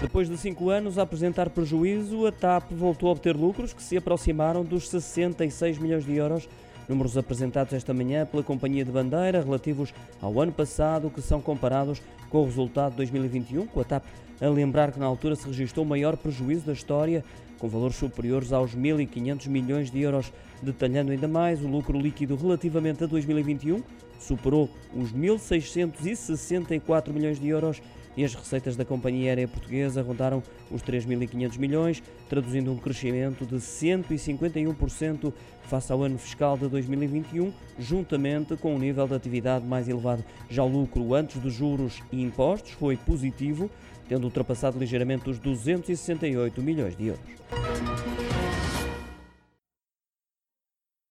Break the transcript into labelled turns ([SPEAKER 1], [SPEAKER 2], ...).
[SPEAKER 1] Depois de cinco anos a apresentar prejuízo, a TAP voltou a obter lucros que se aproximaram dos 66 milhões de euros. Números apresentados esta manhã pela Companhia de Bandeira relativos ao ano passado, que são comparados com o resultado de 2021, com a TAP a lembrar que na altura se registrou o maior prejuízo da história, com valores superiores aos 1.500 milhões de euros. Detalhando ainda mais, o lucro líquido relativamente a 2021 superou os 1.664 milhões de euros e as receitas da companhia aérea portuguesa rondaram os 3.500 milhões, traduzindo um crescimento de 151% face ao ano fiscal de 2021, juntamente com um nível de atividade mais elevado. Já o lucro antes de juros e impostos foi positivo, tendo ultrapassado ligeiramente os 268 milhões de euros.